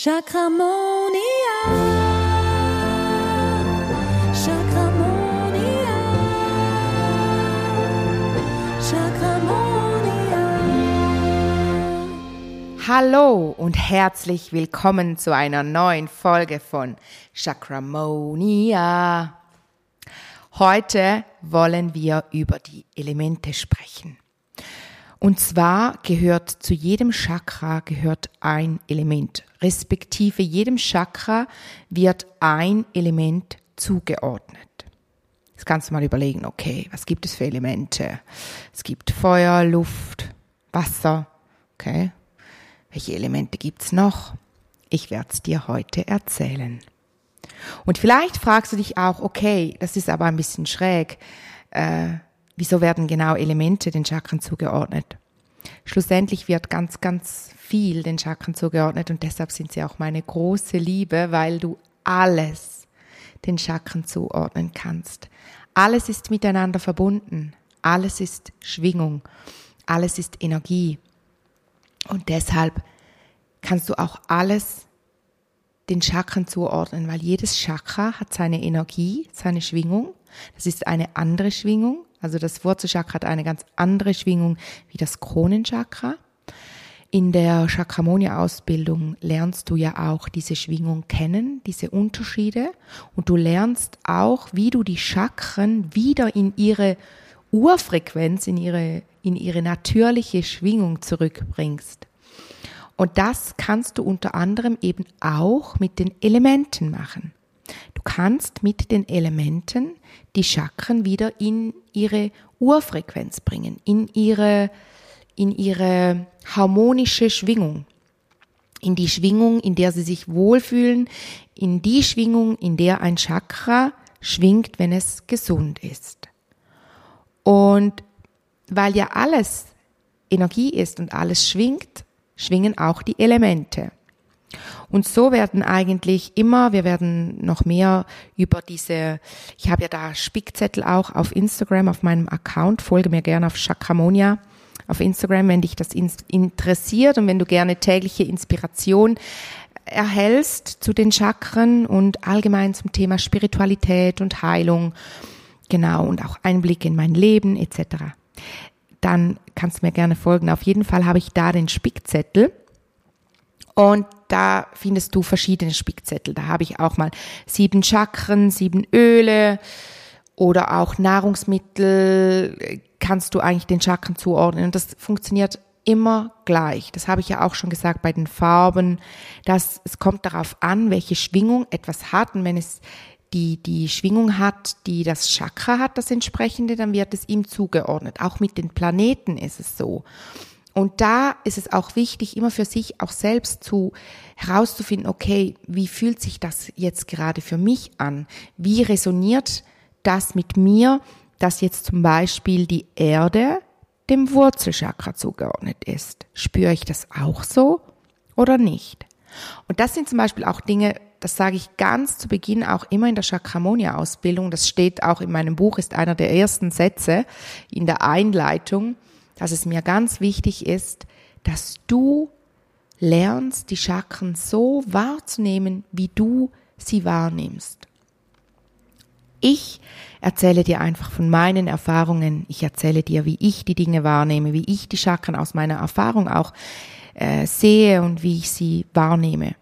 Chakramonia. Chakramonia. Chakramonia. Hallo und herzlich willkommen zu einer neuen Folge von Chakramonia. Heute wollen wir über die Elemente sprechen. Und zwar gehört zu jedem Chakra gehört ein Element, respektive jedem Chakra wird ein Element zugeordnet. Jetzt kannst du mal überlegen, okay, was gibt es für Elemente? Es gibt Feuer, Luft, Wasser, okay. Welche Elemente gibt's noch? Ich werde es dir heute erzählen. Und vielleicht fragst du dich auch, okay, das ist aber ein bisschen schräg. Äh, Wieso werden genau Elemente den Chakren zugeordnet? Schlussendlich wird ganz, ganz viel den Chakren zugeordnet und deshalb sind sie auch meine große Liebe, weil du alles den Chakren zuordnen kannst. Alles ist miteinander verbunden. Alles ist Schwingung. Alles ist Energie. Und deshalb kannst du auch alles den Chakren zuordnen, weil jedes Chakra hat seine Energie, seine Schwingung. Das ist eine andere Schwingung also das Wurzelchakra hat eine ganz andere Schwingung wie das Kronenchakra. In der Chakramonia-Ausbildung lernst du ja auch diese Schwingung kennen, diese Unterschiede. Und du lernst auch, wie du die Chakren wieder in ihre Urfrequenz, in ihre, in ihre natürliche Schwingung zurückbringst. Und das kannst du unter anderem eben auch mit den Elementen machen. Du kannst mit den Elementen die Chakren wieder in ihre Urfrequenz bringen, in ihre, in ihre harmonische Schwingung, in die Schwingung, in der sie sich wohlfühlen, in die Schwingung, in der ein Chakra schwingt, wenn es gesund ist. Und weil ja alles Energie ist und alles schwingt, schwingen auch die Elemente. Und so werden eigentlich immer, wir werden noch mehr über diese, ich habe ja da Spickzettel auch auf Instagram, auf meinem Account, folge mir gerne auf Chakramonia auf Instagram, wenn dich das interessiert und wenn du gerne tägliche Inspiration erhältst zu den Chakren und allgemein zum Thema Spiritualität und Heilung, genau, und auch Einblick in mein Leben etc. Dann kannst du mir gerne folgen. Auf jeden Fall habe ich da den Spickzettel und da findest du verschiedene Spickzettel. Da habe ich auch mal sieben Chakren, sieben Öle oder auch Nahrungsmittel kannst du eigentlich den Chakren zuordnen. Und das funktioniert immer gleich. Das habe ich ja auch schon gesagt bei den Farben, dass es kommt darauf an, welche Schwingung etwas hat. Und wenn es die, die Schwingung hat, die das Chakra hat, das entsprechende, dann wird es ihm zugeordnet. Auch mit den Planeten ist es so. Und da ist es auch wichtig, immer für sich auch selbst zu herauszufinden, okay, wie fühlt sich das jetzt gerade für mich an? Wie resoniert das mit mir, dass jetzt zum Beispiel die Erde dem Wurzelchakra zugeordnet ist? Spüre ich das auch so oder nicht? Und das sind zum Beispiel auch Dinge, das sage ich ganz zu Beginn auch immer in der Chakramonia-Ausbildung. Das steht auch in meinem Buch, ist einer der ersten Sätze in der Einleitung dass es mir ganz wichtig ist, dass du lernst, die Chakren so wahrzunehmen, wie du sie wahrnimmst. Ich erzähle dir einfach von meinen Erfahrungen. Ich erzähle dir, wie ich die Dinge wahrnehme, wie ich die Chakren aus meiner Erfahrung auch äh, sehe und wie ich sie wahrnehme.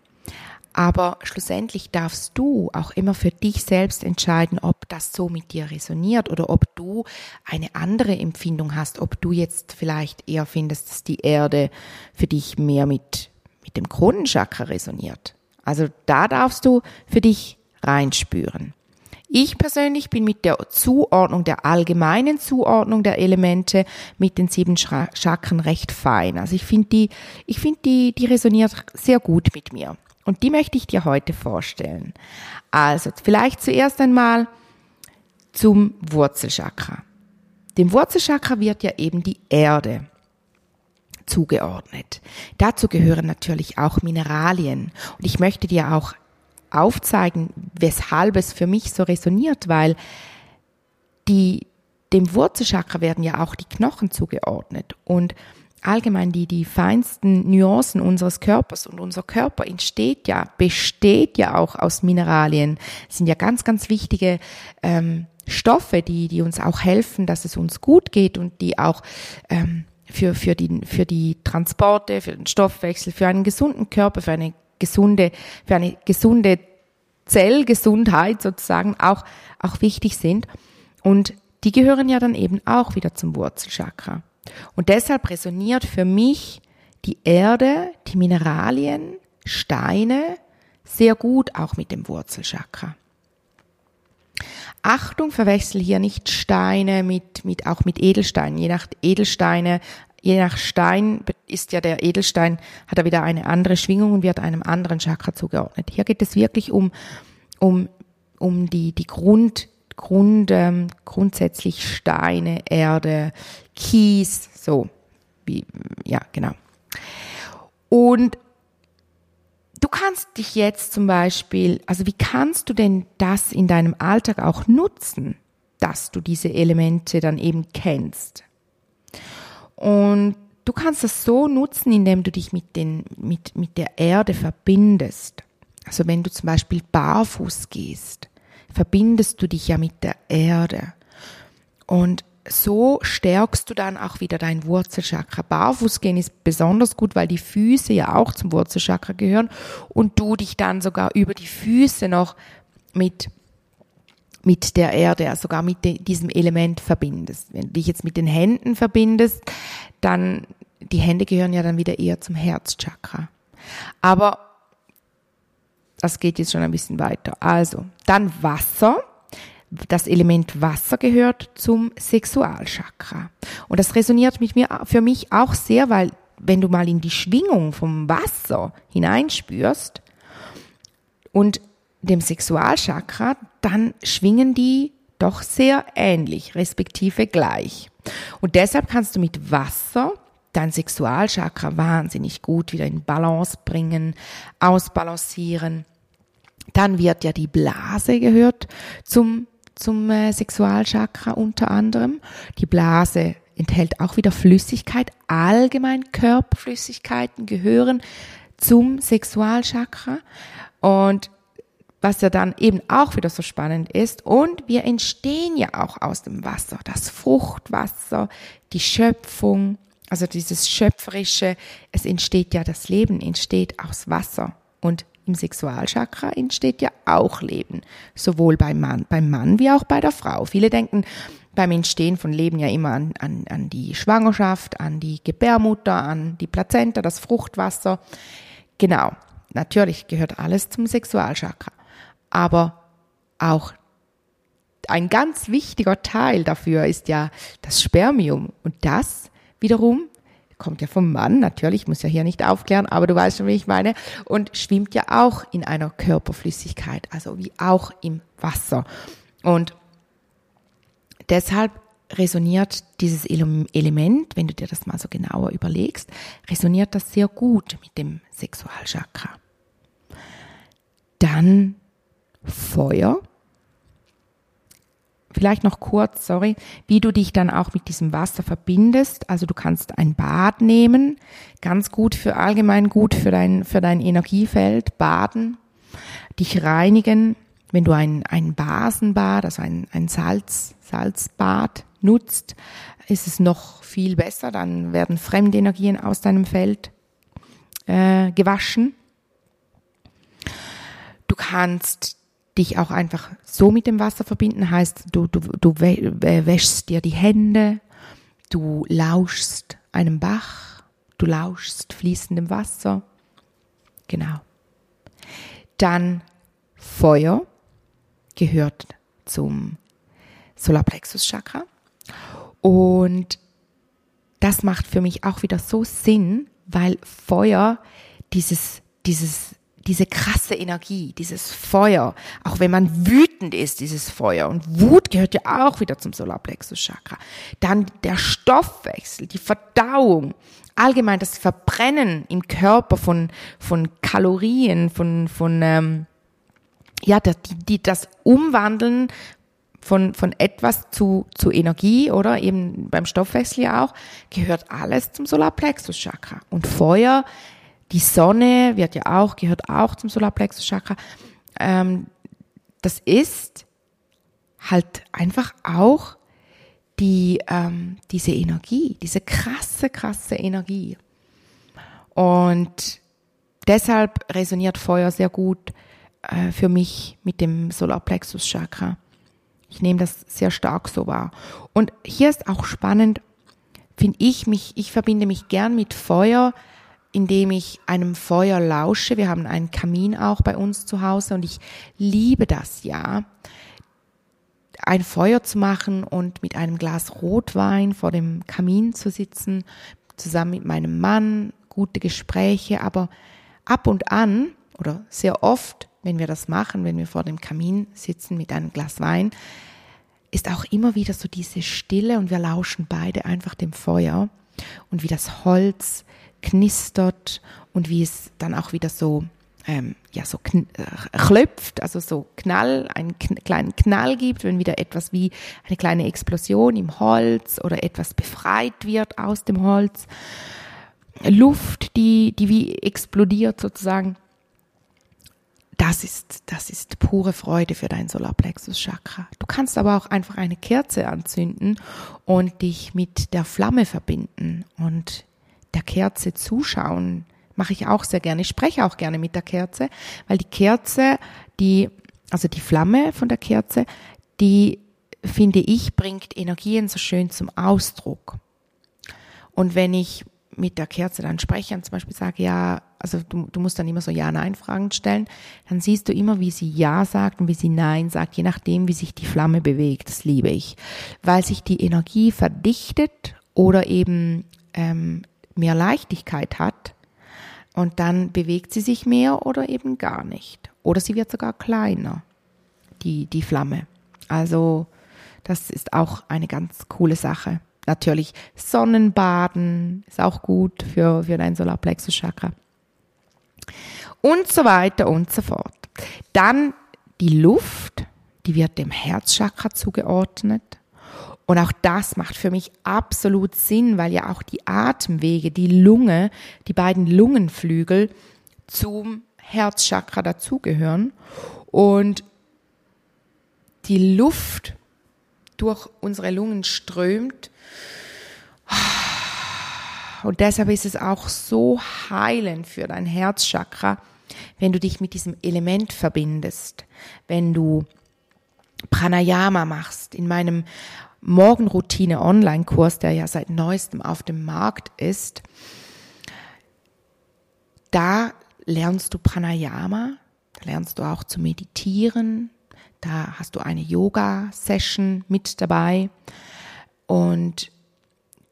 Aber schlussendlich darfst du auch immer für dich selbst entscheiden, ob das so mit dir resoniert oder ob du eine andere Empfindung hast, ob du jetzt vielleicht eher findest, dass die Erde für dich mehr mit, mit dem Kronenchakra resoniert. Also da darfst du für dich reinspüren. Ich persönlich bin mit der Zuordnung, der allgemeinen Zuordnung der Elemente mit den sieben Chakren recht fein. Also ich finde die, ich finde die, die resoniert sehr gut mit mir. Und die möchte ich dir heute vorstellen. Also vielleicht zuerst einmal zum Wurzelchakra. Dem Wurzelchakra wird ja eben die Erde zugeordnet. Dazu gehören natürlich auch Mineralien. Und ich möchte dir auch aufzeigen, weshalb es für mich so resoniert, weil die, dem Wurzelchakra werden ja auch die Knochen zugeordnet. Und allgemein die, die feinsten Nuancen unseres Körpers und unser Körper entsteht ja, besteht ja auch aus Mineralien. Das sind ja ganz, ganz wichtige ähm, Stoffe, die, die uns auch helfen, dass es uns gut geht und die auch ähm, für, für, die, für die Transporte, für den Stoffwechsel, für einen gesunden Körper, für eine gesunde, für eine gesunde Zellgesundheit sozusagen auch, auch wichtig sind. Und die gehören ja dann eben auch wieder zum Wurzelchakra. Und deshalb resoniert für mich die Erde, die Mineralien, Steine sehr gut auch mit dem Wurzelchakra. Achtung, verwechsel hier nicht Steine mit, mit, auch mit Edelsteinen. Je nach Edelsteine, je nach Stein ist ja der Edelstein, hat er wieder eine andere Schwingung und wird einem anderen Chakra zugeordnet. Hier geht es wirklich um, um, um die, die Grund, Grund, ähm, grundsätzlich Steine, Erde, Kies, so, wie, ja, genau. Und du kannst dich jetzt zum Beispiel, also wie kannst du denn das in deinem Alltag auch nutzen, dass du diese Elemente dann eben kennst? Und du kannst das so nutzen, indem du dich mit, den, mit, mit der Erde verbindest. Also wenn du zum Beispiel barfuß gehst, verbindest du dich ja mit der Erde. Und so stärkst du dann auch wieder dein Wurzelchakra. Barfußgehen ist besonders gut, weil die Füße ja auch zum Wurzelchakra gehören und du dich dann sogar über die Füße noch mit mit der Erde, also sogar mit de, diesem Element verbindest. Wenn du dich jetzt mit den Händen verbindest, dann die Hände gehören ja dann wieder eher zum Herzchakra. Aber das geht jetzt schon ein bisschen weiter. Also, dann Wasser das Element Wasser gehört zum Sexualchakra. Und das resoniert mit mir, für mich auch sehr, weil wenn du mal in die Schwingung vom Wasser hineinspürst und dem Sexualchakra, dann schwingen die doch sehr ähnlich, respektive gleich. Und deshalb kannst du mit Wasser dein Sexualchakra wahnsinnig gut wieder in Balance bringen, ausbalancieren. Dann wird ja die Blase gehört zum zum äh, Sexualchakra unter anderem. Die Blase enthält auch wieder Flüssigkeit. Allgemein Körperflüssigkeiten gehören zum Sexualchakra. Und was ja dann eben auch wieder so spannend ist. Und wir entstehen ja auch aus dem Wasser. Das Fruchtwasser, die Schöpfung, also dieses Schöpferische. Es entsteht ja, das Leben entsteht aus Wasser. Und im Sexualchakra entsteht ja auch Leben, sowohl beim Mann, beim Mann wie auch bei der Frau. Viele denken beim Entstehen von Leben ja immer an, an, an die Schwangerschaft, an die Gebärmutter, an die Plazenta, das Fruchtwasser. Genau, natürlich gehört alles zum Sexualchakra. Aber auch ein ganz wichtiger Teil dafür ist ja das Spermium. Und das wiederum kommt ja vom Mann, natürlich, muss ja hier nicht aufklären, aber du weißt schon, wie ich meine, und schwimmt ja auch in einer Körperflüssigkeit, also wie auch im Wasser. Und deshalb resoniert dieses Element, wenn du dir das mal so genauer überlegst, resoniert das sehr gut mit dem Sexualchakra. Dann Feuer Vielleicht noch kurz, sorry, wie du dich dann auch mit diesem Wasser verbindest. Also du kannst ein Bad nehmen, ganz gut für allgemein gut für dein, für dein Energiefeld, baden, dich reinigen. Wenn du ein, ein Basenbad, also ein, ein Salz, Salzbad nutzt, ist es noch viel besser. Dann werden fremde Energien aus deinem Feld äh, gewaschen. Du kannst dich auch einfach so mit dem Wasser verbinden, heißt, du, du, du wäschst dir die Hände, du lauschst einem Bach, du lauschst fließendem Wasser. Genau. Dann Feuer gehört zum Solarplexus Chakra und das macht für mich auch wieder so Sinn, weil Feuer dieses dieses diese krasse Energie, dieses Feuer, auch wenn man wütend ist, dieses Feuer. Und Wut gehört ja auch wieder zum Solarplexus Chakra. Dann der Stoffwechsel, die Verdauung, allgemein das Verbrennen im Körper von, von Kalorien, von, von ähm, ja, die, die, das Umwandeln von, von etwas zu, zu Energie oder eben beim Stoffwechsel ja auch, gehört alles zum Solarplexus Chakra. Und Feuer, die Sonne wird ja auch, gehört auch zum Solarplexus Chakra. Ähm, das ist halt einfach auch die, ähm, diese Energie, diese krasse, krasse Energie. Und deshalb resoniert Feuer sehr gut äh, für mich mit dem Solarplexus Chakra. Ich nehme das sehr stark so wahr. Und hier ist auch spannend, finde ich mich, ich verbinde mich gern mit Feuer, indem ich einem Feuer lausche. Wir haben einen Kamin auch bei uns zu Hause und ich liebe das ja, ein Feuer zu machen und mit einem Glas Rotwein vor dem Kamin zu sitzen, zusammen mit meinem Mann, gute Gespräche, aber ab und an oder sehr oft wenn wir das machen, wenn wir vor dem Kamin sitzen mit einem Glas Wein, ist auch immer wieder so diese Stille und wir lauschen beide einfach dem Feuer und wie das Holz knistert und wie es dann auch wieder so ähm, ja so äh, klopft, also so Knall, einen kleinen Knall gibt, wenn wieder etwas wie eine kleine Explosion im Holz oder etwas befreit wird aus dem Holz. Luft, die, die wie explodiert sozusagen das ist, das ist pure Freude für dein Solarplexus Chakra. Du kannst aber auch einfach eine Kerze anzünden und dich mit der Flamme verbinden und der Kerze zuschauen. Mache ich auch sehr gerne. Ich spreche auch gerne mit der Kerze, weil die Kerze, die, also die Flamme von der Kerze, die finde ich, bringt Energien so schön zum Ausdruck. Und wenn ich mit der Kerze dann spreche und zum Beispiel sage, ja, also du, du musst dann immer so Ja-Nein-Fragen stellen, dann siehst du immer, wie sie Ja sagt und wie sie Nein sagt, je nachdem, wie sich die Flamme bewegt. Das liebe ich, weil sich die Energie verdichtet oder eben ähm, mehr Leichtigkeit hat und dann bewegt sie sich mehr oder eben gar nicht. Oder sie wird sogar kleiner, die, die Flamme. Also das ist auch eine ganz coole Sache. Natürlich Sonnenbaden ist auch gut für, für dein Solarplexus-Chakra. Und so weiter und so fort. Dann die Luft, die wird dem Herzchakra zugeordnet. Und auch das macht für mich absolut Sinn, weil ja auch die Atemwege, die Lunge, die beiden Lungenflügel zum Herzchakra dazugehören. Und die Luft durch unsere Lungen strömt und deshalb ist es auch so heilend für dein Herzchakra, wenn du dich mit diesem Element verbindest, wenn du Pranayama machst. In meinem Morgenroutine Online-Kurs, der ja seit neuestem auf dem Markt ist, da lernst du Pranayama, da lernst du auch zu meditieren, da hast du eine Yoga-Session mit dabei. Und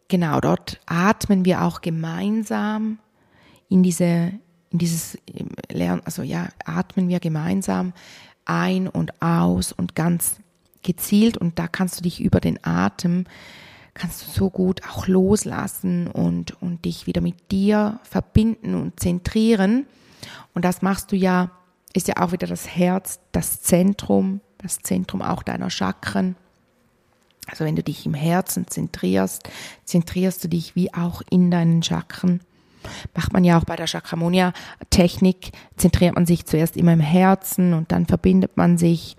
genau, dort atmen wir auch gemeinsam in diese, in dieses Lernen, also ja, atmen wir gemeinsam ein und aus und ganz gezielt und da kannst du dich über den Atem kannst du so gut auch loslassen und, und dich wieder mit dir verbinden und zentrieren. Und das machst du ja, ist ja auch wieder das Herz, das Zentrum, das Zentrum auch deiner Chakren. Also wenn du dich im Herzen zentrierst, zentrierst du dich wie auch in deinen Chakren. Macht man ja auch bei der Chakramonia-Technik, zentriert man sich zuerst immer im Herzen und dann verbindet man sich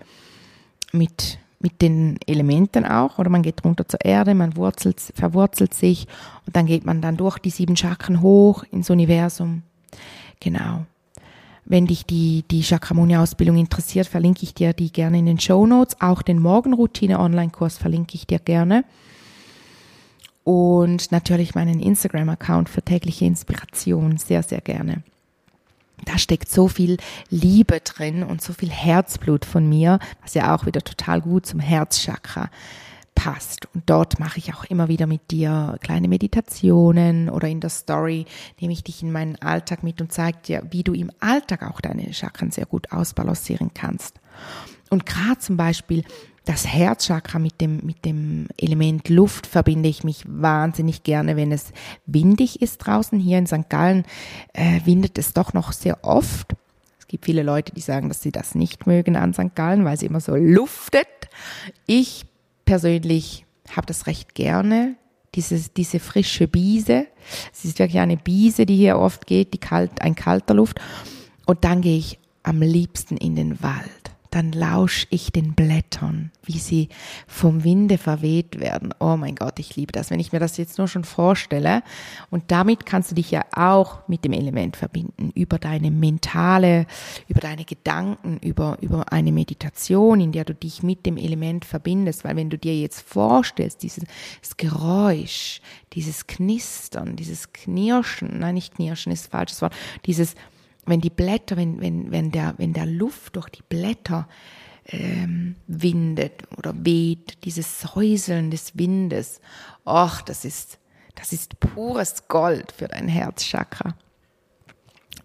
mit, mit den Elementen auch oder man geht runter zur Erde, man wurzelt, verwurzelt sich und dann geht man dann durch die sieben Chakren hoch ins Universum. Genau. Wenn dich die, die Chakramonia-Ausbildung interessiert, verlinke ich dir die gerne in den Show Notes. Auch den Morgenroutine-Online-Kurs verlinke ich dir gerne. Und natürlich meinen Instagram-Account für tägliche Inspiration sehr, sehr gerne. Da steckt so viel Liebe drin und so viel Herzblut von mir, was ja auch wieder total gut zum Herzchakra passt. Und dort mache ich auch immer wieder mit dir kleine Meditationen oder in der Story nehme ich dich in meinen Alltag mit und zeige dir, wie du im Alltag auch deine Chakren sehr gut ausbalancieren kannst. Und gerade zum Beispiel das Herzchakra mit dem, mit dem Element Luft verbinde ich mich wahnsinnig gerne, wenn es windig ist draußen. Hier in St. Gallen äh, windet es doch noch sehr oft gibt viele Leute, die sagen, dass sie das nicht mögen an St. Gallen, weil sie immer so luftet. Ich persönlich habe das recht gerne, dieses, diese frische Biese. Es ist wirklich eine Biese, die hier oft geht, die kalt, ein kalter Luft. Und dann gehe ich am liebsten in den Wald dann lausch ich den Blättern, wie sie vom Winde verweht werden. Oh mein Gott, ich liebe das, wenn ich mir das jetzt nur schon vorstelle. Und damit kannst du dich ja auch mit dem Element verbinden, über deine mentale, über deine Gedanken, über, über eine Meditation, in der du dich mit dem Element verbindest. Weil wenn du dir jetzt vorstellst, dieses Geräusch, dieses Knistern, dieses Knirschen, nein, nicht Knirschen ist falsches Wort, dieses wenn die Blätter, wenn, wenn, wenn, der, wenn der Luft durch die Blätter ähm, windet oder weht, dieses Säuseln des Windes, ach, das ist, das ist pures Gold für dein Herzchakra.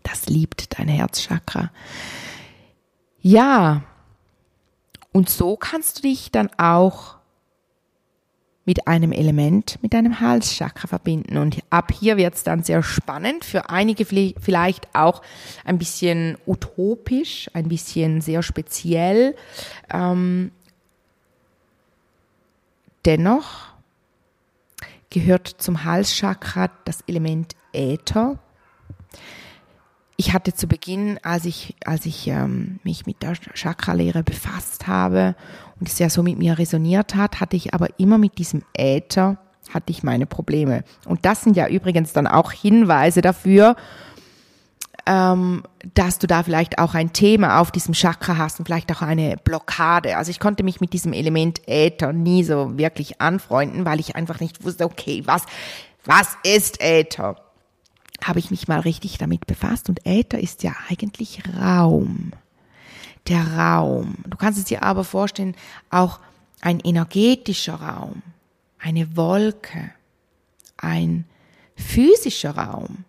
Das liebt dein Herzchakra. Ja, und so kannst du dich dann auch mit einem Element, mit einem Halschakra verbinden. Und ab hier wird es dann sehr spannend, für einige vielleicht auch ein bisschen utopisch, ein bisschen sehr speziell. Ähm, dennoch gehört zum Halschakra das Element Äther. Ich hatte zu Beginn, als ich, als ich ähm, mich mit der Chakralehre befasst habe und es ja so mit mir resoniert hat, hatte ich aber immer mit diesem Äther, hatte ich meine Probleme. Und das sind ja übrigens dann auch Hinweise dafür, ähm, dass du da vielleicht auch ein Thema auf diesem Chakra hast und vielleicht auch eine Blockade. Also ich konnte mich mit diesem Element Äther nie so wirklich anfreunden, weil ich einfach nicht wusste, okay, was, was ist Äther? Habe ich mich mal richtig damit befasst und Äther ist ja eigentlich Raum der Raum. Du kannst es dir aber vorstellen, auch ein energetischer Raum, eine Wolke, ein physischer Raum.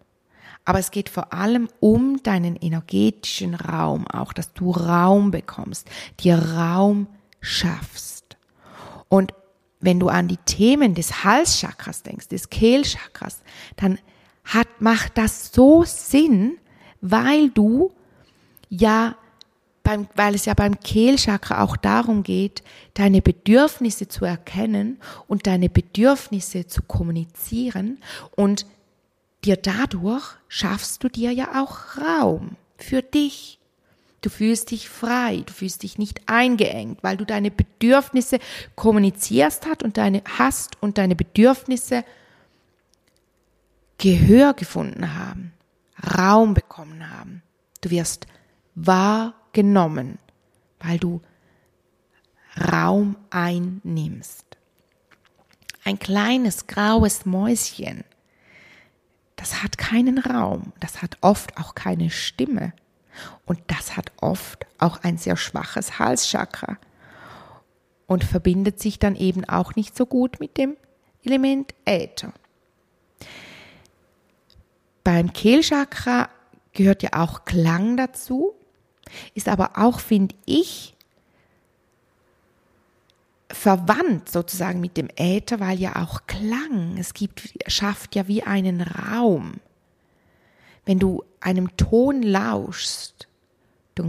Aber es geht vor allem um deinen energetischen Raum, auch dass du Raum bekommst, dir Raum schaffst. Und wenn du an die Themen des Halschakras denkst, des Kehlchakras, dann hat, macht das so Sinn, weil du ja beim, weil es ja beim Kehlchakra auch darum geht, deine Bedürfnisse zu erkennen und deine Bedürfnisse zu kommunizieren und dir dadurch schaffst du dir ja auch Raum für dich. Du fühlst dich frei, du fühlst dich nicht eingeengt, weil du deine Bedürfnisse kommunizierst hast und deine hast und deine Bedürfnisse Gehör gefunden haben, Raum bekommen haben. Du wirst wahrgenommen, weil du Raum einnimmst. Ein kleines graues Mäuschen, das hat keinen Raum, das hat oft auch keine Stimme und das hat oft auch ein sehr schwaches Halschakra und verbindet sich dann eben auch nicht so gut mit dem Element Äther. Beim Kehlchakra gehört ja auch Klang dazu ist aber auch, finde ich, verwandt sozusagen mit dem Äther, weil ja auch Klang, es gibt, schafft ja wie einen Raum. Wenn du einem Ton lauschst, dann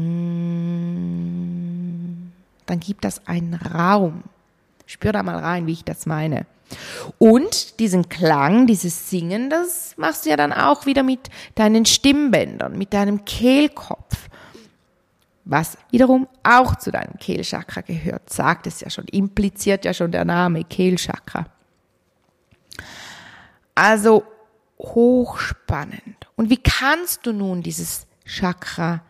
gibt das einen Raum. Spür da mal rein, wie ich das meine. Und diesen Klang, dieses Singen, das machst du ja dann auch wieder mit deinen Stimmbändern, mit deinem Kehlkopf was wiederum auch zu deinem Kehlchakra gehört, sagt es ja schon, impliziert ja schon der Name Kehlchakra. Also hochspannend. Und wie kannst du nun dieses Chakra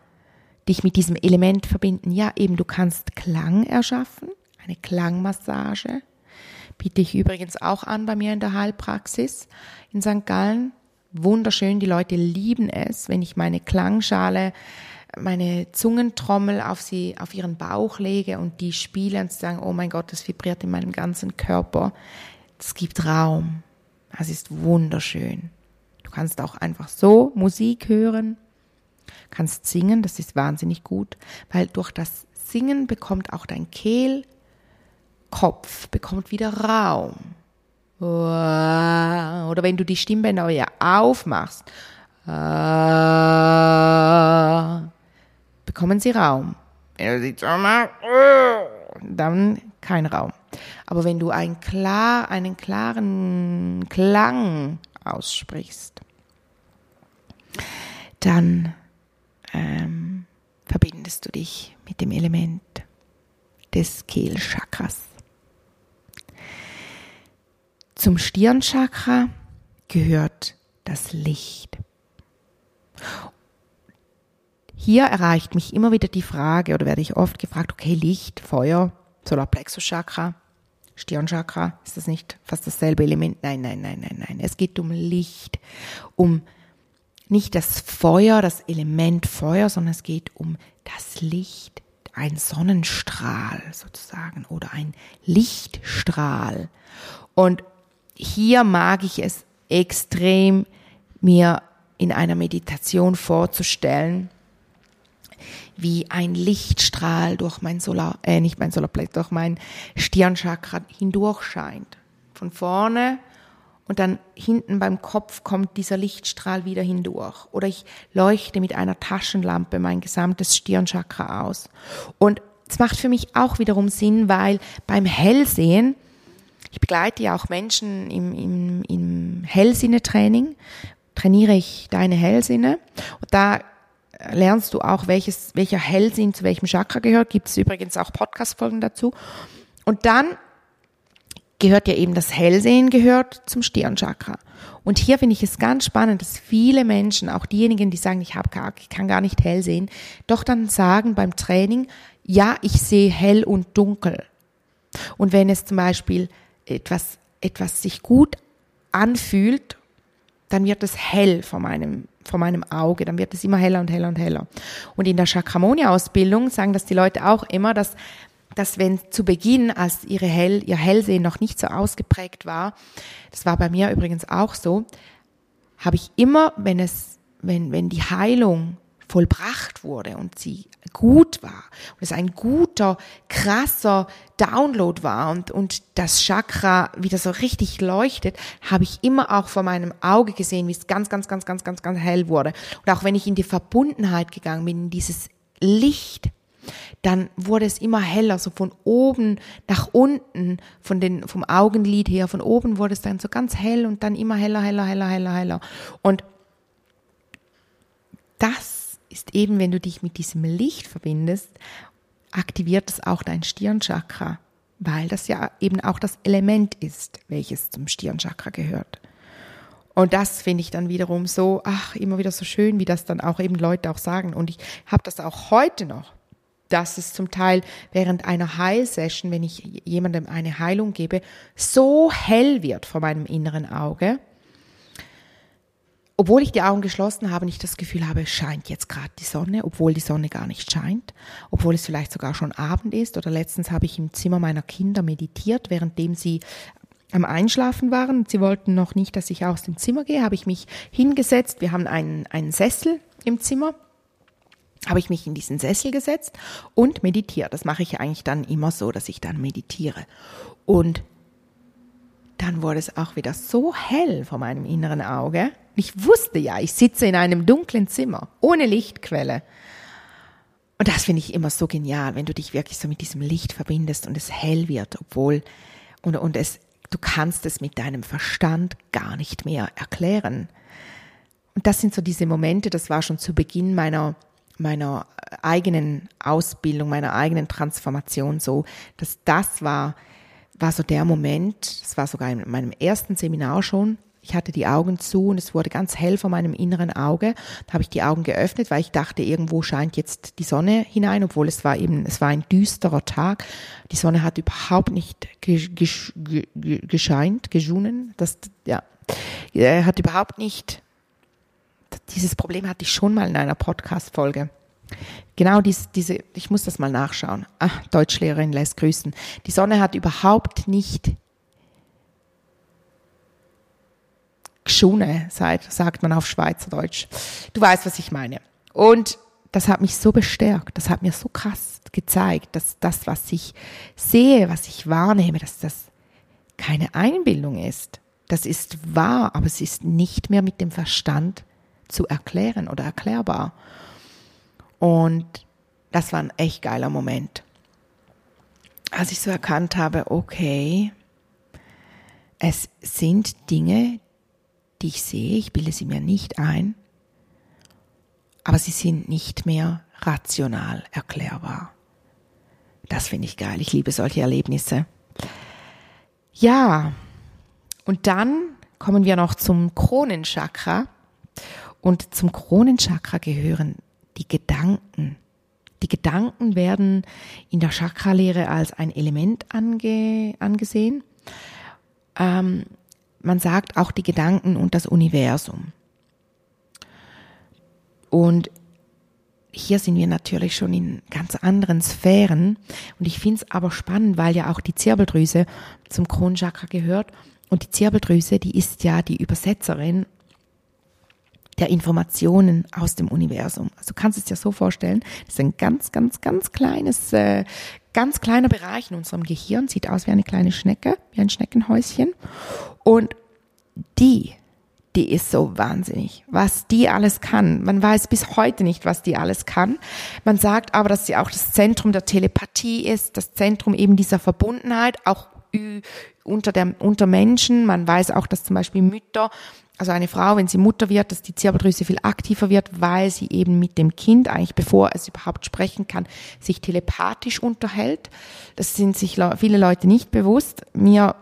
dich mit diesem Element verbinden? Ja, eben du kannst Klang erschaffen, eine Klangmassage. Biete ich übrigens auch an bei mir in der Heilpraxis in St. Gallen. Wunderschön, die Leute lieben es, wenn ich meine Klangschale meine Zungentrommel auf sie, auf ihren Bauch lege und die spielen und sagen, oh mein Gott, das vibriert in meinem ganzen Körper. Es gibt Raum. Es ist wunderschön. Du kannst auch einfach so Musik hören, kannst singen, das ist wahnsinnig gut, weil durch das Singen bekommt auch dein Kehlkopf, bekommt wieder Raum. Oder wenn du die Stimmbänder ja aufmachst, bekommen sie Raum. Wenn du sie zumachst, dann kein Raum. Aber wenn du einen, klar, einen klaren Klang aussprichst, dann ähm, verbindest du dich mit dem Element des Kehlchakras. Zum Stirnchakra gehört das Licht. Hier erreicht mich immer wieder die Frage oder werde ich oft gefragt, okay, Licht, Feuer, Solarplexuschakra, Stirnchakra, ist das nicht fast dasselbe Element? Nein, nein, nein, nein, nein. Es geht um Licht, um nicht das Feuer, das Element Feuer, sondern es geht um das Licht, ein Sonnenstrahl sozusagen oder ein Lichtstrahl. Und hier mag ich es extrem mir in einer Meditation vorzustellen, wie ein Lichtstrahl durch mein Solar, äh, nicht mein Solarplexus, durch mein Stirnchakra hindurch scheint. Von vorne und dann hinten beim Kopf kommt dieser Lichtstrahl wieder hindurch. Oder ich leuchte mit einer Taschenlampe mein gesamtes Stirnchakra aus. Und es macht für mich auch wiederum Sinn, weil beim Hellsehen, ich begleite ja auch Menschen im, im, im Hellsinnetraining, trainiere ich deine Hellsinne. Und da lernst du auch, welches, welcher Hellsinn zu welchem Chakra gehört. Gibt es übrigens auch Podcast-Folgen dazu. Und dann gehört ja eben das Hellsehen gehört zum Stirnchakra. Und hier finde ich es ganz spannend, dass viele Menschen, auch diejenigen, die sagen, ich habe ich kann gar nicht hell sehen, doch dann sagen beim Training, ja, ich sehe hell und dunkel. Und wenn es zum Beispiel etwas, etwas sich gut anfühlt, dann wird es hell vor meinem, vor meinem Auge, dann wird es immer heller und heller und heller. Und in der Chakramonia-Ausbildung sagen das die Leute auch immer, dass dass wenn zu Beginn, als ihre Hell, ihr Hellsehen noch nicht so ausgeprägt war, das war bei mir übrigens auch so, habe ich immer, wenn es, wenn, wenn die Heilung vollbracht wurde und sie gut war und es ein guter, krasser Download war und, und das Chakra wieder so richtig leuchtet, habe ich immer auch vor meinem Auge gesehen, wie es ganz, ganz, ganz, ganz, ganz, ganz hell wurde. Und auch wenn ich in die Verbundenheit gegangen bin, in dieses Licht, dann wurde es immer heller, so von oben nach unten, von den, vom Augenlid her, von oben wurde es dann so ganz hell und dann immer heller, heller, heller, heller, heller. Und das ist eben, wenn du dich mit diesem Licht verbindest, aktiviert es auch dein Stirnchakra, weil das ja eben auch das Element ist, welches zum Stirnchakra gehört. Und das finde ich dann wiederum so, ach, immer wieder so schön, wie das dann auch eben Leute auch sagen. Und ich habe das auch heute noch dass es zum Teil während einer Heilsession, wenn ich jemandem eine Heilung gebe, so hell wird vor meinem inneren Auge, obwohl ich die Augen geschlossen habe, nicht das Gefühl habe, scheint jetzt gerade die Sonne, obwohl die Sonne gar nicht scheint, obwohl es vielleicht sogar schon Abend ist. Oder letztens habe ich im Zimmer meiner Kinder meditiert, währenddem sie am Einschlafen waren. Sie wollten noch nicht, dass ich aus dem Zimmer gehe, habe ich mich hingesetzt. Wir haben einen, einen Sessel im Zimmer habe ich mich in diesen Sessel gesetzt und meditiert. Das mache ich eigentlich dann immer so, dass ich dann meditiere. Und dann wurde es auch wieder so hell vor meinem inneren Auge. Ich wusste ja, ich sitze in einem dunklen Zimmer, ohne Lichtquelle. Und das finde ich immer so genial, wenn du dich wirklich so mit diesem Licht verbindest und es hell wird, obwohl, und, und es, du kannst es mit deinem Verstand gar nicht mehr erklären. Und das sind so diese Momente, das war schon zu Beginn meiner meiner eigenen Ausbildung, meiner eigenen Transformation so, dass das war, war so der Moment, das war sogar in meinem ersten Seminar schon, ich hatte die Augen zu und es wurde ganz hell vor meinem inneren Auge. Da habe ich die Augen geöffnet, weil ich dachte, irgendwo scheint jetzt die Sonne hinein, obwohl es war eben, es war ein düsterer Tag. Die Sonne hat überhaupt nicht gescheint, geschunen. Das, ja, er hat überhaupt nicht dieses Problem hatte ich schon mal in einer Podcast-Folge. Genau dies, diese, ich muss das mal nachschauen. Ah, Deutschlehrerin lässt grüßen. Die Sonne hat überhaupt nicht Geschune, sagt man auf Schweizerdeutsch. Du weißt, was ich meine. Und das hat mich so bestärkt, das hat mir so krass gezeigt, dass das, was ich sehe, was ich wahrnehme, dass das keine Einbildung ist. Das ist wahr, aber es ist nicht mehr mit dem Verstand zu erklären oder erklärbar. Und das war ein echt geiler Moment. Als ich so erkannt habe, okay, es sind Dinge, die ich sehe, ich bilde sie mir nicht ein, aber sie sind nicht mehr rational erklärbar. Das finde ich geil. Ich liebe solche Erlebnisse. Ja, und dann kommen wir noch zum Kronenchakra. Und zum Kronenchakra gehören die Gedanken. Die Gedanken werden in der Chakralehre als ein Element ange, angesehen. Ähm, man sagt auch die Gedanken und das Universum. Und hier sind wir natürlich schon in ganz anderen Sphären. Und ich finde es aber spannend, weil ja auch die Zirbeldrüse zum Kronchakra gehört. Und die Zirbeldrüse, die ist ja die Übersetzerin der Informationen aus dem Universum. Also du kannst es dir so vorstellen, das ist ein ganz, ganz, ganz kleines, äh, ganz kleiner Bereich in unserem Gehirn, sieht aus wie eine kleine Schnecke, wie ein Schneckenhäuschen. Und die, die ist so wahnsinnig, was die alles kann. Man weiß bis heute nicht, was die alles kann. Man sagt aber, dass sie auch das Zentrum der Telepathie ist, das Zentrum eben dieser Verbundenheit, auch unter, der, unter Menschen. Man weiß auch, dass zum Beispiel Mütter also eine Frau, wenn sie Mutter wird, dass die Zirbeldrüse viel aktiver wird, weil sie eben mit dem Kind, eigentlich bevor es überhaupt sprechen kann, sich telepathisch unterhält. Das sind sich viele Leute nicht bewusst. Mir,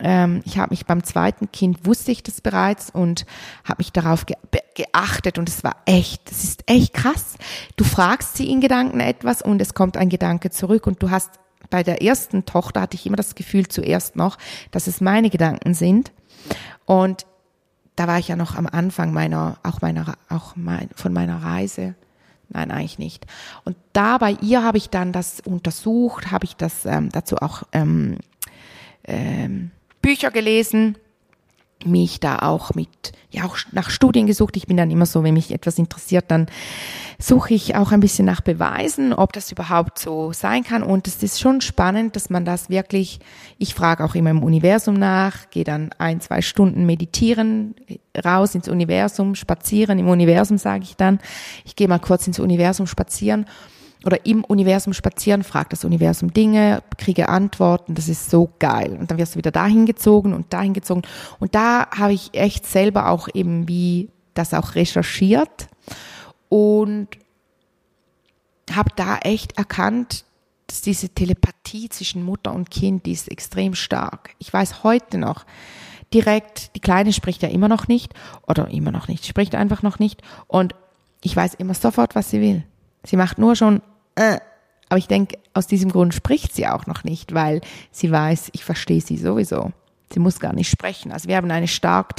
ähm, ich habe mich beim zweiten Kind, wusste ich das bereits und habe mich darauf ge geachtet und es war echt, das ist echt krass. Du fragst sie in Gedanken etwas und es kommt ein Gedanke zurück und du hast bei der ersten Tochter hatte ich immer das Gefühl zuerst noch, dass es meine Gedanken sind. Und da war ich ja noch am Anfang meiner, auch meiner, auch mein, von meiner Reise. Nein, eigentlich nicht. Und da bei ihr habe ich dann das untersucht, habe ich das ähm, dazu auch ähm, ähm, Bücher gelesen mich da auch mit, ja auch nach Studien gesucht. Ich bin dann immer so, wenn mich etwas interessiert, dann suche ich auch ein bisschen nach Beweisen, ob das überhaupt so sein kann. Und es ist schon spannend, dass man das wirklich, ich frage auch immer im Universum nach, gehe dann ein, zwei Stunden meditieren, raus ins Universum, spazieren im Universum, sage ich dann. Ich gehe mal kurz ins Universum spazieren oder im Universum spazieren, fragt das Universum Dinge, kriege Antworten, das ist so geil. Und dann wirst du wieder dahin gezogen und dahin gezogen. Und da habe ich echt selber auch eben wie das auch recherchiert und habe da echt erkannt, dass diese Telepathie zwischen Mutter und Kind, die ist extrem stark. Ich weiß heute noch direkt, die Kleine spricht ja immer noch nicht oder immer noch nicht, spricht einfach noch nicht und ich weiß immer sofort, was sie will. Sie macht nur schon, äh, aber ich denke, aus diesem Grund spricht sie auch noch nicht, weil sie weiß, ich verstehe sie sowieso. Sie muss gar nicht sprechen. Also wir haben eine stark,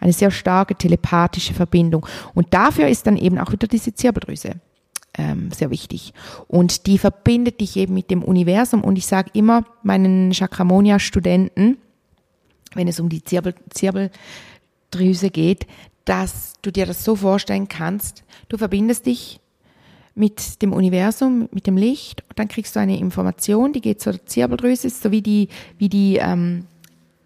eine sehr starke telepathische Verbindung. Und dafür ist dann eben auch wieder diese Zirbeldrüse ähm, sehr wichtig. Und die verbindet dich eben mit dem Universum. Und ich sage immer meinen Chakramonia-Studenten, wenn es um die Zirbel, Zirbeldrüse geht, dass du dir das so vorstellen kannst, du verbindest dich mit dem Universum, mit dem Licht. Und dann kriegst du eine Information, die geht zur Zirbeldrüse, so wie die, wie die, ähm,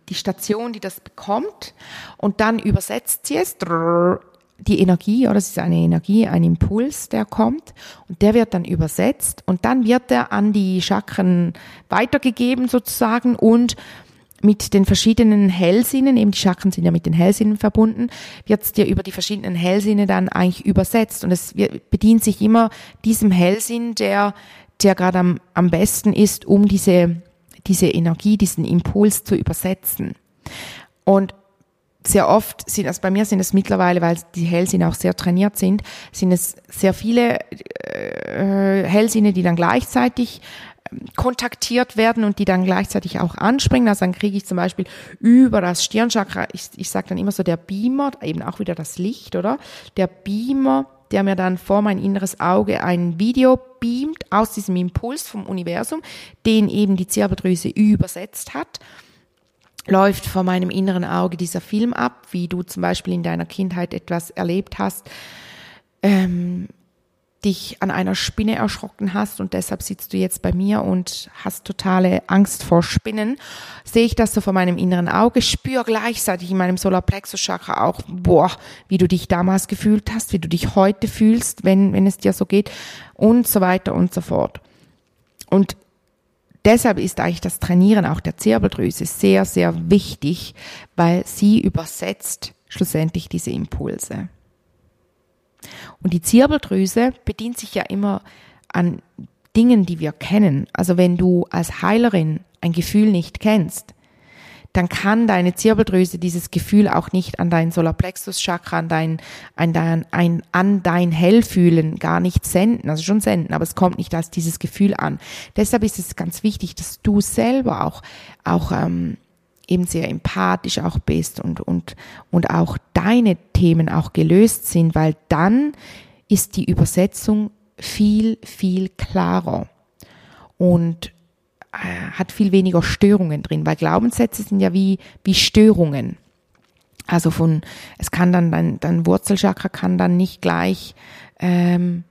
die Station, die das bekommt. Und dann übersetzt sie es, die Energie, oder es ist eine Energie, ein Impuls, der kommt. Und der wird dann übersetzt. Und dann wird er an die Chakren weitergegeben sozusagen und mit den verschiedenen Hellsinnen, eben die Chakren sind ja mit den Hellsinnen verbunden, wird es dir über die verschiedenen Hellsinne dann eigentlich übersetzt. Und es bedient sich immer diesem Hellsinn, der, der gerade am, am besten ist, um diese, diese Energie, diesen Impuls zu übersetzen. Und sehr oft sind, also bei mir sind es mittlerweile, weil die Hellsinne auch sehr trainiert sind, sind es sehr viele äh, Hellsinne, die dann gleichzeitig kontaktiert werden und die dann gleichzeitig auch anspringen. Also dann kriege ich zum Beispiel über das Stirnchakra, ich, ich sage dann immer so der Beamer, eben auch wieder das Licht, oder? Der Beamer, der mir dann vor mein inneres Auge ein Video beamt aus diesem Impuls vom Universum, den eben die Zirbeldrüse übersetzt hat läuft vor meinem inneren Auge dieser Film ab, wie du zum Beispiel in deiner Kindheit etwas erlebt hast, ähm, dich an einer Spinne erschrocken hast und deshalb sitzt du jetzt bei mir und hast totale Angst vor Spinnen, sehe ich das so vor meinem inneren Auge, spüre gleichzeitig in meinem Solarplexus Chakra auch, boah, wie du dich damals gefühlt hast, wie du dich heute fühlst, wenn, wenn es dir so geht und so weiter und so fort. Und deshalb ist eigentlich das Trainieren auch der Zirbeldrüse sehr, sehr wichtig, weil sie übersetzt schlussendlich diese Impulse. Und die Zirbeldrüse bedient sich ja immer an Dingen, die wir kennen. Also wenn du als Heilerin ein Gefühl nicht kennst, dann kann deine Zirbeldrüse dieses Gefühl auch nicht an dein Solarplexus-Chakra, an dein, an dein, ein, an dein Hellfühlen gar nicht senden, also schon senden, aber es kommt nicht als dieses Gefühl an. Deshalb ist es ganz wichtig, dass du selber auch, auch ähm, eben sehr empathisch auch bist und, und, und auch deine Themen auch gelöst sind, weil dann ist die Übersetzung viel, viel klarer und äh, hat viel weniger Störungen drin, weil Glaubenssätze sind ja wie, wie Störungen. Also von, es kann dann, dein, dein Wurzelchakra kann dann nicht gleich ähm,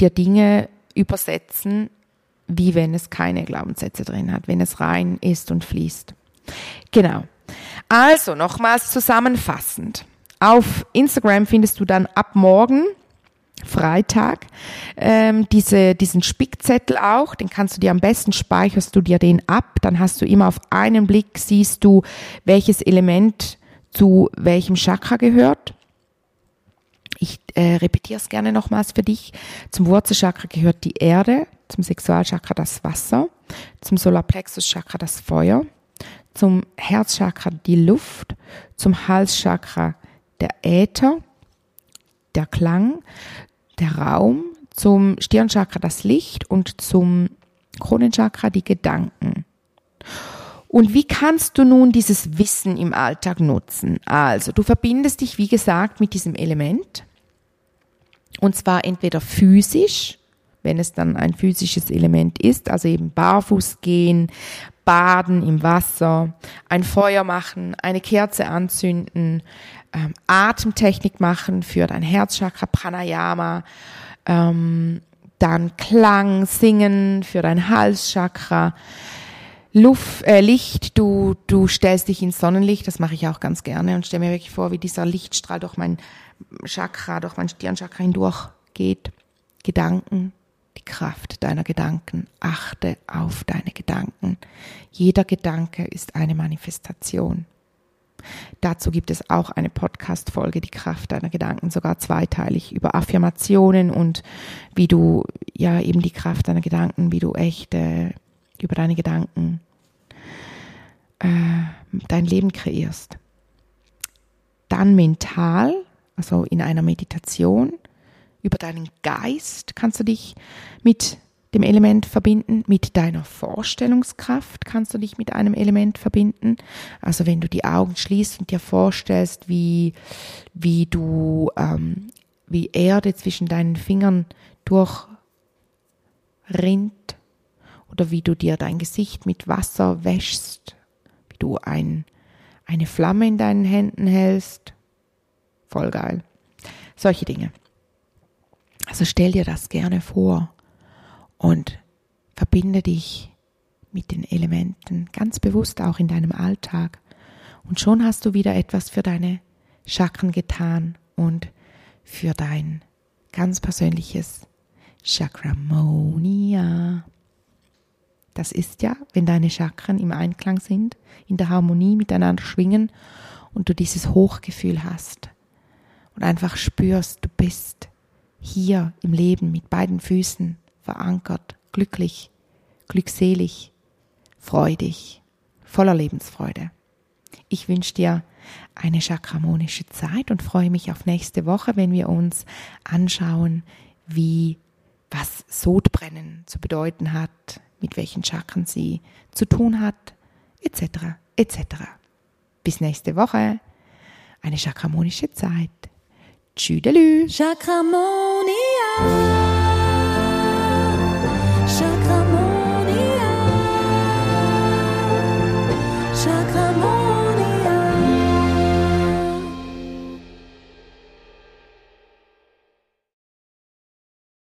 dir Dinge übersetzen, wie wenn es keine Glaubenssätze drin hat, wenn es rein ist und fließt. Genau. Also nochmals zusammenfassend. Auf Instagram findest du dann ab morgen Freitag ähm, diese, diesen Spickzettel auch, den kannst du dir am besten speicherst du dir den ab, dann hast du immer auf einen Blick siehst du, welches Element zu welchem Chakra gehört. Ich äh, repetiere es gerne nochmals für dich. Zum Wurzelchakra gehört die Erde, zum Sexualchakra das Wasser, zum Solarplexus-Chakra das Feuer, zum Herzchakra die Luft, zum Halschakra der Äther, der Klang, der Raum, zum Stirnchakra das Licht und zum Kronenchakra die Gedanken. Und wie kannst du nun dieses Wissen im Alltag nutzen? Also, du verbindest dich, wie gesagt, mit diesem Element. Und zwar entweder physisch, wenn es dann ein physisches Element ist, also eben barfuß gehen, baden im Wasser, ein Feuer machen, eine Kerze anzünden, ähm, Atemtechnik machen für dein Herzchakra, Pranayama, ähm, dann Klang, Singen für dein Halschakra, Luft, äh, Licht, du, du stellst dich ins Sonnenlicht, das mache ich auch ganz gerne und stelle mir wirklich vor, wie dieser Lichtstrahl durch mein Chakra, durch mein Stirnchakra hindurch geht. Gedanken, die Kraft deiner Gedanken. Achte auf deine Gedanken. Jeder Gedanke ist eine Manifestation. Dazu gibt es auch eine Podcast-Folge, die Kraft deiner Gedanken, sogar zweiteilig über Affirmationen und wie du ja eben die Kraft deiner Gedanken, wie du echt äh, über deine Gedanken äh, dein Leben kreierst. Dann mental, also in einer Meditation, über deinen Geist kannst du dich mit dem Element verbinden, mit deiner Vorstellungskraft kannst du dich mit einem Element verbinden. Also wenn du die Augen schließt und dir vorstellst, wie, wie du, ähm, wie Erde zwischen deinen Fingern durchrinnt oder wie du dir dein Gesicht mit Wasser wäschst, wie du ein, eine Flamme in deinen Händen hältst. Voll geil. Solche Dinge. Also stell dir das gerne vor und verbinde dich mit den Elementen ganz bewusst auch in deinem Alltag. Und schon hast du wieder etwas für deine Chakren getan und für dein ganz persönliches Chakramonia. Das ist ja, wenn deine Chakren im Einklang sind, in der Harmonie miteinander schwingen und du dieses Hochgefühl hast und einfach spürst, du bist hier im Leben mit beiden Füßen verankert, glücklich, glückselig, freudig, voller Lebensfreude. Ich wünsche dir eine chakramonische Zeit und freue mich auf nächste Woche, wenn wir uns anschauen, wie was Sodbrennen zu bedeuten hat, mit welchen Chakren sie zu tun hat, etc. etc. Bis nächste Woche. Eine chakramonische Zeit. Tschüdelü. Chakramonia.